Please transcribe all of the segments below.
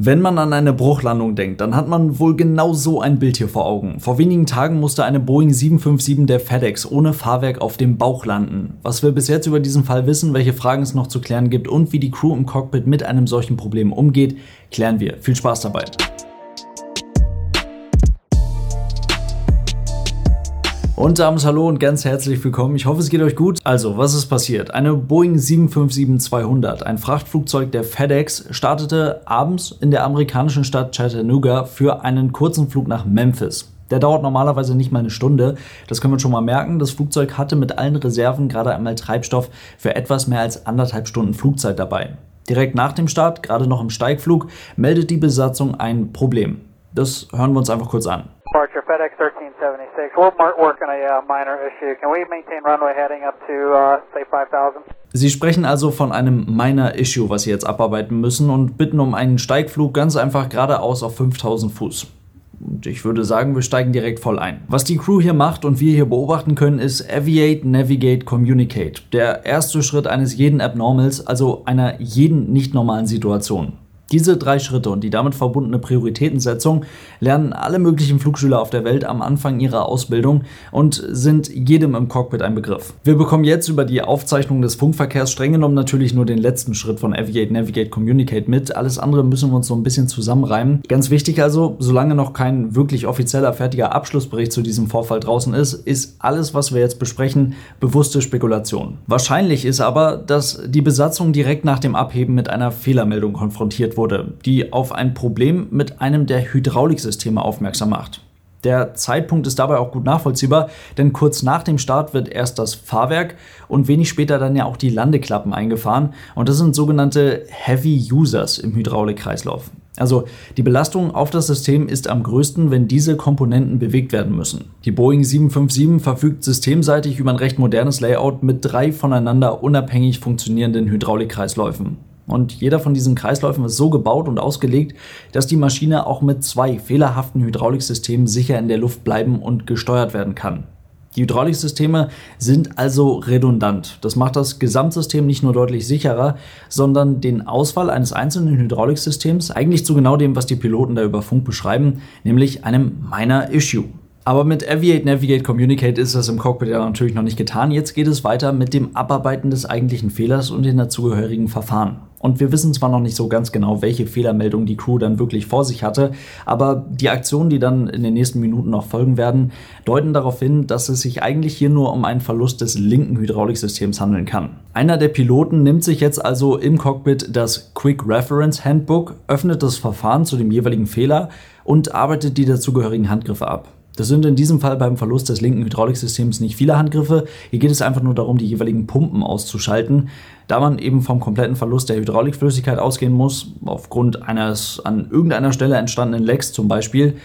Wenn man an eine Bruchlandung denkt, dann hat man wohl genau so ein Bild hier vor Augen. Vor wenigen Tagen musste eine Boeing 757 der FedEx ohne Fahrwerk auf dem Bauch landen. Was wir bis jetzt über diesen Fall wissen, welche Fragen es noch zu klären gibt und wie die Crew im Cockpit mit einem solchen Problem umgeht, klären wir. Viel Spaß dabei. Und Damen, hallo und ganz herzlich willkommen. Ich hoffe, es geht euch gut. Also, was ist passiert? Eine Boeing 757-200, ein Frachtflugzeug der FedEx, startete abends in der amerikanischen Stadt Chattanooga für einen kurzen Flug nach Memphis. Der dauert normalerweise nicht mal eine Stunde. Das können wir schon mal merken. Das Flugzeug hatte mit allen Reserven gerade einmal Treibstoff für etwas mehr als anderthalb Stunden Flugzeit dabei. Direkt nach dem Start, gerade noch im Steigflug, meldet die Besatzung ein Problem. Das hören wir uns einfach kurz an. Departure FedEx 1376. We're working a uh, minor issue. Can we maintain runway heading up to uh, say 5000? Sie sprechen also von einem Minor Issue, was Sie jetzt abarbeiten müssen und bitten um einen Steigflug ganz einfach geradeaus auf 5000 Fuß. Und ich würde sagen, wir steigen direkt voll ein. Was die Crew hier macht und wir hier beobachten können, ist Aviate, Navigate, Communicate. Der erste Schritt eines jeden Abnormals, also einer jeden nicht normalen Situation. Diese drei Schritte und die damit verbundene Prioritätensetzung lernen alle möglichen Flugschüler auf der Welt am Anfang ihrer Ausbildung und sind jedem im Cockpit ein Begriff. Wir bekommen jetzt über die Aufzeichnung des Funkverkehrs streng genommen natürlich nur den letzten Schritt von Aviate, Navigate, Communicate mit. Alles andere müssen wir uns so ein bisschen zusammenreimen. Ganz wichtig also, solange noch kein wirklich offizieller fertiger Abschlussbericht zu diesem Vorfall draußen ist, ist alles, was wir jetzt besprechen, bewusste Spekulation. Wahrscheinlich ist aber, dass die Besatzung direkt nach dem Abheben mit einer Fehlermeldung konfrontiert wurde, die auf ein Problem mit einem der Hydrauliksysteme aufmerksam macht. Der Zeitpunkt ist dabei auch gut nachvollziehbar, denn kurz nach dem Start wird erst das Fahrwerk und wenig später dann ja auch die Landeklappen eingefahren und das sind sogenannte Heavy Users im Hydraulikkreislauf. Also die Belastung auf das System ist am größten, wenn diese Komponenten bewegt werden müssen. Die Boeing 757 verfügt systemseitig über ein recht modernes Layout mit drei voneinander unabhängig funktionierenden Hydraulikkreisläufen. Und jeder von diesen Kreisläufen ist so gebaut und ausgelegt, dass die Maschine auch mit zwei fehlerhaften Hydrauliksystemen sicher in der Luft bleiben und gesteuert werden kann. Die Hydrauliksysteme sind also redundant. Das macht das Gesamtsystem nicht nur deutlich sicherer, sondern den Ausfall eines einzelnen Hydrauliksystems eigentlich zu genau dem, was die Piloten da über Funk beschreiben, nämlich einem Minor Issue. Aber mit Aviate, Navigate, Communicate ist das im Cockpit ja natürlich noch nicht getan. Jetzt geht es weiter mit dem Abarbeiten des eigentlichen Fehlers und den dazugehörigen Verfahren. Und wir wissen zwar noch nicht so ganz genau, welche Fehlermeldung die Crew dann wirklich vor sich hatte, aber die Aktionen, die dann in den nächsten Minuten noch folgen werden, deuten darauf hin, dass es sich eigentlich hier nur um einen Verlust des linken Hydrauliksystems handeln kann. Einer der Piloten nimmt sich jetzt also im Cockpit das Quick Reference Handbook, öffnet das Verfahren zu dem jeweiligen Fehler und arbeitet die dazugehörigen Handgriffe ab. Das sind in diesem Fall beim Verlust des linken Hydrauliksystems nicht viele Handgriffe. Hier geht es einfach nur darum, die jeweiligen Pumpen auszuschalten. Da man eben vom kompletten Verlust der Hydraulikflüssigkeit ausgehen muss, aufgrund eines an irgendeiner Stelle entstandenen Lecks zum Beispiel,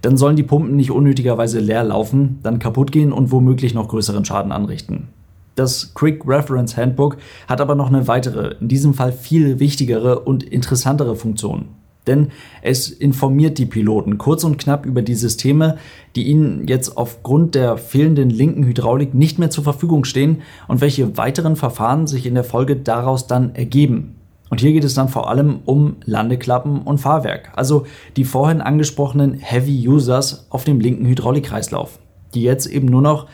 dann sollen die Pumpen nicht unnötigerweise leer laufen, dann kaputt gehen und womöglich noch größeren Schaden anrichten. Das Quick Reference Handbook hat aber noch eine weitere, in diesem Fall viel wichtigere und interessantere Funktion. Denn es informiert die Piloten kurz und knapp über die Systeme, die ihnen jetzt aufgrund der fehlenden linken Hydraulik nicht mehr zur Verfügung stehen und welche weiteren Verfahren sich in der Folge daraus dann ergeben. Und hier geht es dann vor allem um Landeklappen und Fahrwerk, also die vorhin angesprochenen Heavy Users auf dem linken Hydraulikkreislauf, die jetzt eben nur noch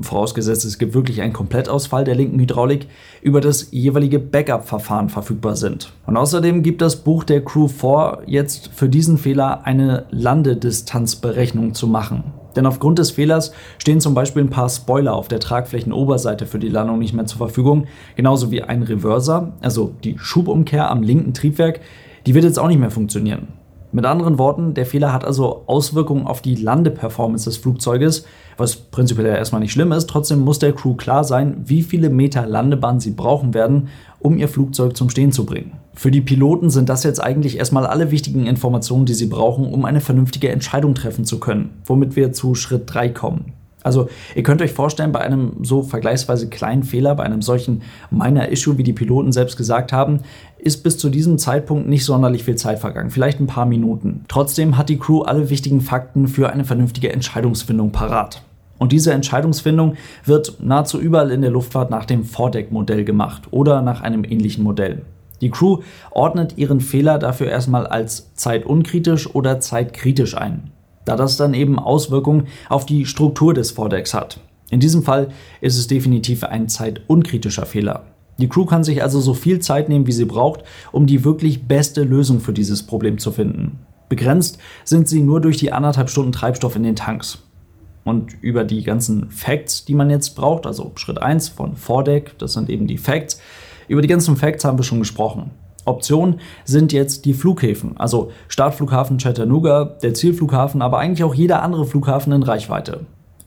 vorausgesetzt es gibt wirklich einen Komplettausfall der linken Hydraulik, über das jeweilige Backup-Verfahren verfügbar sind. Und außerdem gibt das Buch der Crew vor, jetzt für diesen Fehler eine Landedistanzberechnung zu machen. Denn aufgrund des Fehlers stehen zum Beispiel ein paar Spoiler auf der Tragflächenoberseite für die Landung nicht mehr zur Verfügung, genauso wie ein Reverser, also die Schubumkehr am linken Triebwerk, die wird jetzt auch nicht mehr funktionieren. Mit anderen Worten, der Fehler hat also Auswirkungen auf die Landeperformance des Flugzeuges, was prinzipiell ja erstmal nicht schlimm ist. Trotzdem muss der Crew klar sein, wie viele Meter Landebahn sie brauchen werden, um ihr Flugzeug zum Stehen zu bringen. Für die Piloten sind das jetzt eigentlich erstmal alle wichtigen Informationen, die sie brauchen, um eine vernünftige Entscheidung treffen zu können, womit wir zu Schritt 3 kommen. Also ihr könnt euch vorstellen, bei einem so vergleichsweise kleinen Fehler, bei einem solchen minor Issue, wie die Piloten selbst gesagt haben, ist bis zu diesem Zeitpunkt nicht sonderlich viel Zeit vergangen, vielleicht ein paar Minuten. Trotzdem hat die Crew alle wichtigen Fakten für eine vernünftige Entscheidungsfindung parat. Und diese Entscheidungsfindung wird nahezu überall in der Luftfahrt nach dem Vordeck-Modell gemacht oder nach einem ähnlichen Modell. Die Crew ordnet ihren Fehler dafür erstmal als zeitunkritisch oder zeitkritisch ein, da das dann eben Auswirkungen auf die Struktur des Vordecks hat. In diesem Fall ist es definitiv ein zeitunkritischer Fehler. Die Crew kann sich also so viel Zeit nehmen, wie sie braucht, um die wirklich beste Lösung für dieses Problem zu finden. Begrenzt sind sie nur durch die anderthalb Stunden Treibstoff in den Tanks. Und über die ganzen Facts, die man jetzt braucht, also Schritt 1 von Vordeck, das sind eben die Facts, über die ganzen Facts haben wir schon gesprochen. Optionen sind jetzt die Flughäfen, also Startflughafen Chattanooga, der Zielflughafen, aber eigentlich auch jeder andere Flughafen in Reichweite.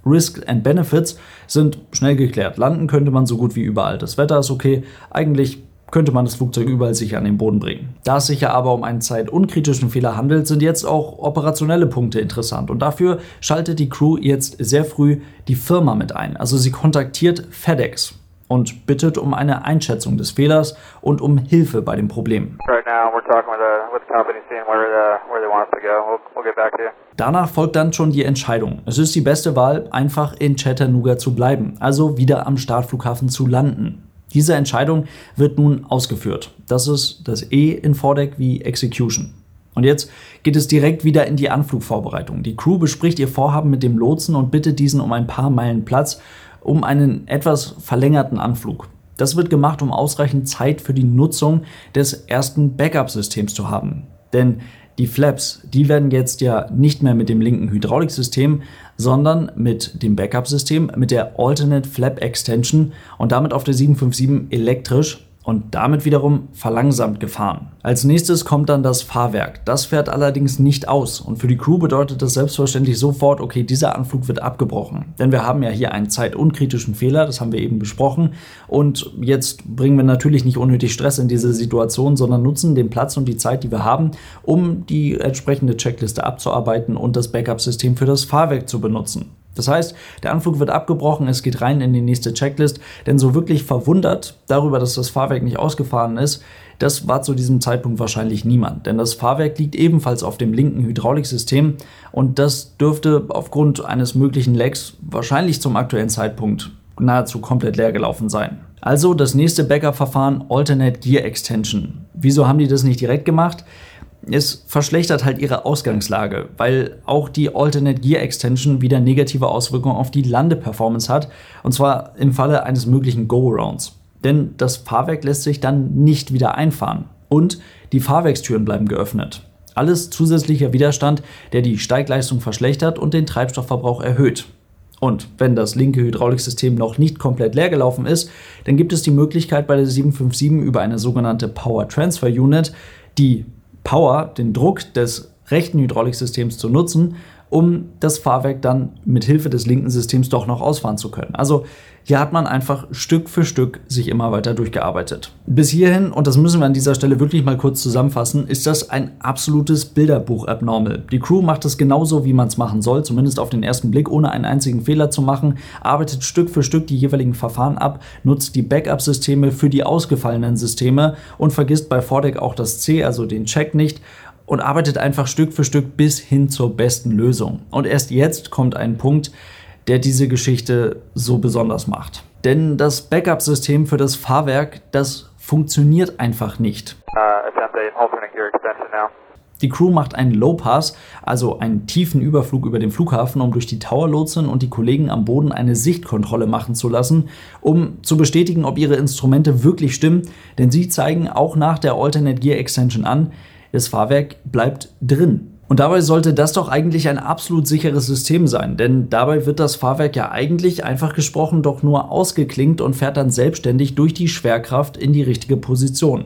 Risk and Benefits sind schnell geklärt. Landen könnte man so gut wie überall. Das Wetter ist okay. Eigentlich könnte man das Flugzeug überall sicher an den Boden bringen. Da es sich ja aber um einen zeitunkritischen Fehler handelt, sind jetzt auch operationelle Punkte interessant. Und dafür schaltet die Crew jetzt sehr früh die Firma mit ein. Also sie kontaktiert FedEx und bittet um eine Einschätzung des Fehlers und um Hilfe bei dem Problem. Danach folgt dann schon die Entscheidung. Es ist die beste Wahl, einfach in Chattanooga zu bleiben, also wieder am Startflughafen zu landen. Diese Entscheidung wird nun ausgeführt. Das ist das E in Vordeck wie Execution. Und jetzt geht es direkt wieder in die Anflugvorbereitung. Die Crew bespricht ihr Vorhaben mit dem Lotsen und bittet diesen um ein paar Meilen Platz, um einen etwas verlängerten Anflug. Das wird gemacht, um ausreichend Zeit für die Nutzung des ersten Backup-Systems zu haben. Denn die Flaps, die werden jetzt ja nicht mehr mit dem linken Hydrauliksystem, sondern mit dem Backup-System, mit der Alternate Flap Extension und damit auf der 757 elektrisch und damit wiederum verlangsamt gefahren. Als nächstes kommt dann das Fahrwerk. Das fährt allerdings nicht aus und für die Crew bedeutet das selbstverständlich sofort, okay, dieser Anflug wird abgebrochen. Denn wir haben ja hier einen zeitunkritischen Fehler, das haben wir eben besprochen und jetzt bringen wir natürlich nicht unnötig Stress in diese Situation, sondern nutzen den Platz und die Zeit, die wir haben, um die entsprechende Checkliste abzuarbeiten und das Backup-System für das Fahrwerk zu benutzen. Das heißt, der Anflug wird abgebrochen, es geht rein in die nächste Checklist, denn so wirklich verwundert darüber, dass das Fahrwerk nicht ausgefahren ist, das war zu diesem Zeitpunkt wahrscheinlich niemand, denn das Fahrwerk liegt ebenfalls auf dem linken Hydrauliksystem und das dürfte aufgrund eines möglichen Lecks wahrscheinlich zum aktuellen Zeitpunkt nahezu komplett leer gelaufen sein. Also das nächste Backup-Verfahren Alternate Gear Extension. Wieso haben die das nicht direkt gemacht? Es verschlechtert halt ihre Ausgangslage, weil auch die Alternate Gear Extension wieder negative Auswirkungen auf die Landeperformance hat, und zwar im Falle eines möglichen Go-Arounds. Denn das Fahrwerk lässt sich dann nicht wieder einfahren und die Fahrwerkstüren bleiben geöffnet. Alles zusätzlicher Widerstand, der die Steigleistung verschlechtert und den Treibstoffverbrauch erhöht. Und wenn das linke Hydrauliksystem noch nicht komplett leer gelaufen ist, dann gibt es die Möglichkeit bei der 757 über eine sogenannte Power Transfer Unit, die Power, den Druck des rechten Hydrauliksystems zu nutzen, um das Fahrwerk dann mit Hilfe des linken Systems doch noch ausfahren zu können. Also hier hat man einfach Stück für Stück sich immer weiter durchgearbeitet. Bis hierhin, und das müssen wir an dieser Stelle wirklich mal kurz zusammenfassen, ist das ein absolutes Bilderbuch-Abnormal. Die Crew macht es genauso, wie man es machen soll, zumindest auf den ersten Blick, ohne einen einzigen Fehler zu machen, arbeitet Stück für Stück die jeweiligen Verfahren ab, nutzt die Backup-Systeme für die ausgefallenen Systeme und vergisst bei Vordeck auch das C, also den Check nicht und arbeitet einfach Stück für Stück bis hin zur besten Lösung. Und erst jetzt kommt ein Punkt, der diese Geschichte so besonders macht. Denn das Backup-System für das Fahrwerk, das funktioniert einfach nicht. Die Crew macht einen Low Pass, also einen tiefen Überflug über den Flughafen, um durch die Tower-Lotsen und die Kollegen am Boden eine Sichtkontrolle machen zu lassen, um zu bestätigen, ob ihre Instrumente wirklich stimmen, denn sie zeigen auch nach der Alternate Gear Extension an, das Fahrwerk bleibt drin. Und dabei sollte das doch eigentlich ein absolut sicheres System sein, denn dabei wird das Fahrwerk ja eigentlich einfach gesprochen doch nur ausgeklinkt und fährt dann selbstständig durch die Schwerkraft in die richtige Position.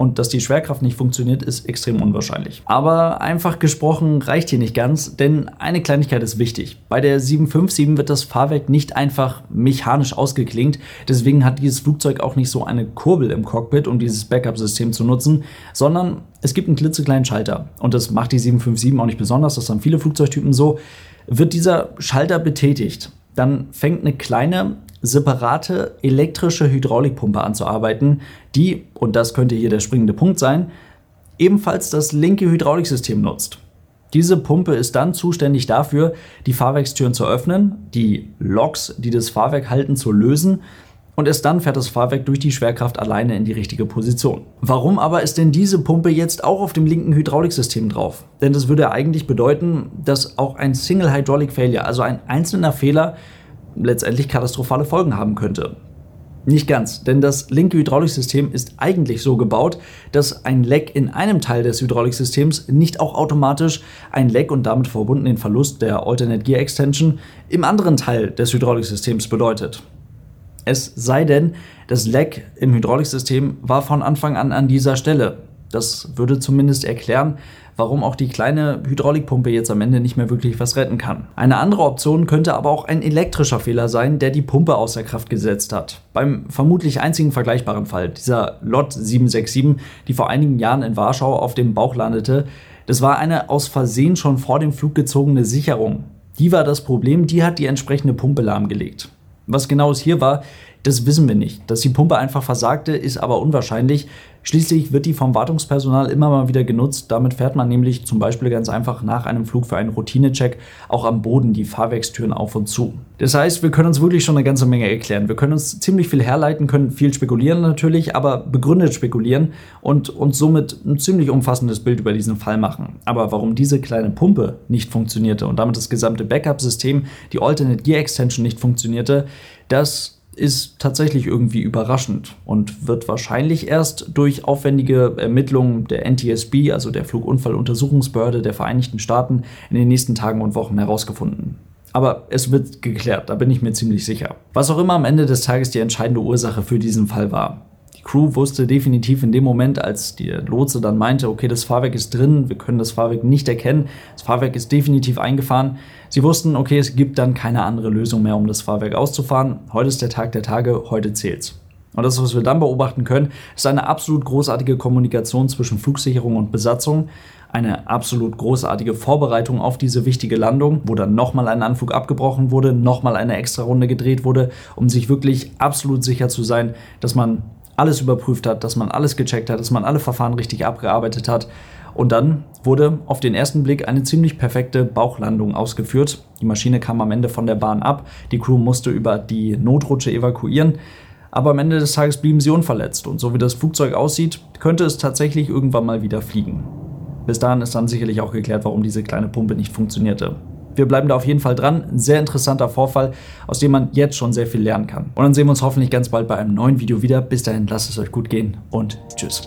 Und dass die Schwerkraft nicht funktioniert, ist extrem unwahrscheinlich. Aber einfach gesprochen reicht hier nicht ganz, denn eine Kleinigkeit ist wichtig. Bei der 757 wird das Fahrwerk nicht einfach mechanisch ausgeklinkt, deswegen hat dieses Flugzeug auch nicht so eine Kurbel im Cockpit, um dieses Backup-System zu nutzen, sondern es gibt einen klitzekleinen Schalter. Und das macht die 757 auch nicht besonders, das haben viele Flugzeugtypen so. Wird dieser Schalter betätigt, dann fängt eine kleine separate elektrische Hydraulikpumpe anzuarbeiten, die, und das könnte hier der springende Punkt sein, ebenfalls das linke Hydrauliksystem nutzt. Diese Pumpe ist dann zuständig dafür, die Fahrwerkstüren zu öffnen, die Loks, die das Fahrwerk halten, zu lösen und erst dann fährt das Fahrwerk durch die Schwerkraft alleine in die richtige Position. Warum aber ist denn diese Pumpe jetzt auch auf dem linken Hydrauliksystem drauf? Denn das würde eigentlich bedeuten, dass auch ein Single Hydraulic Failure, also ein einzelner Fehler, letztendlich katastrophale Folgen haben könnte. Nicht ganz, denn das linke Hydrauliksystem ist eigentlich so gebaut, dass ein Leck in einem Teil des Hydrauliksystems nicht auch automatisch ein Leck und damit verbunden den Verlust der Alternate Gear Extension im anderen Teil des Hydrauliksystems bedeutet. Es sei denn, das Leck im Hydrauliksystem war von Anfang an an dieser Stelle. Das würde zumindest erklären, warum auch die kleine Hydraulikpumpe jetzt am Ende nicht mehr wirklich was retten kann. Eine andere Option könnte aber auch ein elektrischer Fehler sein, der die Pumpe außer Kraft gesetzt hat. Beim vermutlich einzigen vergleichbaren Fall, dieser Lot 767, die vor einigen Jahren in Warschau auf dem Bauch landete, das war eine aus Versehen schon vor dem Flug gezogene Sicherung. Die war das Problem, die hat die entsprechende Pumpe lahmgelegt. Was genau es hier war, das wissen wir nicht. Dass die Pumpe einfach versagte, ist aber unwahrscheinlich. Schließlich wird die vom Wartungspersonal immer mal wieder genutzt. Damit fährt man nämlich zum Beispiel ganz einfach nach einem Flug für einen Routinecheck auch am Boden die Fahrwerkstüren auf und zu. Das heißt, wir können uns wirklich schon eine ganze Menge erklären. Wir können uns ziemlich viel herleiten, können viel spekulieren natürlich, aber begründet spekulieren und uns somit ein ziemlich umfassendes Bild über diesen Fall machen. Aber warum diese kleine Pumpe nicht funktionierte und damit das gesamte Backup-System, die Alternate Gear Extension nicht funktionierte, das ist tatsächlich irgendwie überraschend und wird wahrscheinlich erst durch aufwendige Ermittlungen der NTSB, also der Flugunfalluntersuchungsbehörde der Vereinigten Staaten, in den nächsten Tagen und Wochen herausgefunden. Aber es wird geklärt, da bin ich mir ziemlich sicher. Was auch immer am Ende des Tages die entscheidende Ursache für diesen Fall war. Die Crew wusste definitiv in dem Moment, als der Lotse dann meinte, okay, das Fahrwerk ist drin, wir können das Fahrwerk nicht erkennen, das Fahrwerk ist definitiv eingefahren. Sie wussten, okay, es gibt dann keine andere Lösung mehr, um das Fahrwerk auszufahren. Heute ist der Tag der Tage, heute zählt's. Und das, was wir dann beobachten können, ist eine absolut großartige Kommunikation zwischen Flugsicherung und Besatzung, eine absolut großartige Vorbereitung auf diese wichtige Landung, wo dann nochmal ein Anflug abgebrochen wurde, nochmal eine extra Runde gedreht wurde, um sich wirklich absolut sicher zu sein, dass man alles überprüft hat, dass man alles gecheckt hat, dass man alle Verfahren richtig abgearbeitet hat. Und dann wurde auf den ersten Blick eine ziemlich perfekte Bauchlandung ausgeführt. Die Maschine kam am Ende von der Bahn ab, die Crew musste über die Notrutsche evakuieren, aber am Ende des Tages blieben sie unverletzt. Und so wie das Flugzeug aussieht, könnte es tatsächlich irgendwann mal wieder fliegen. Bis dahin ist dann sicherlich auch geklärt, warum diese kleine Pumpe nicht funktionierte. Wir bleiben da auf jeden Fall dran. Ein sehr interessanter Vorfall, aus dem man jetzt schon sehr viel lernen kann. Und dann sehen wir uns hoffentlich ganz bald bei einem neuen Video wieder. Bis dahin, lasst es euch gut gehen und tschüss.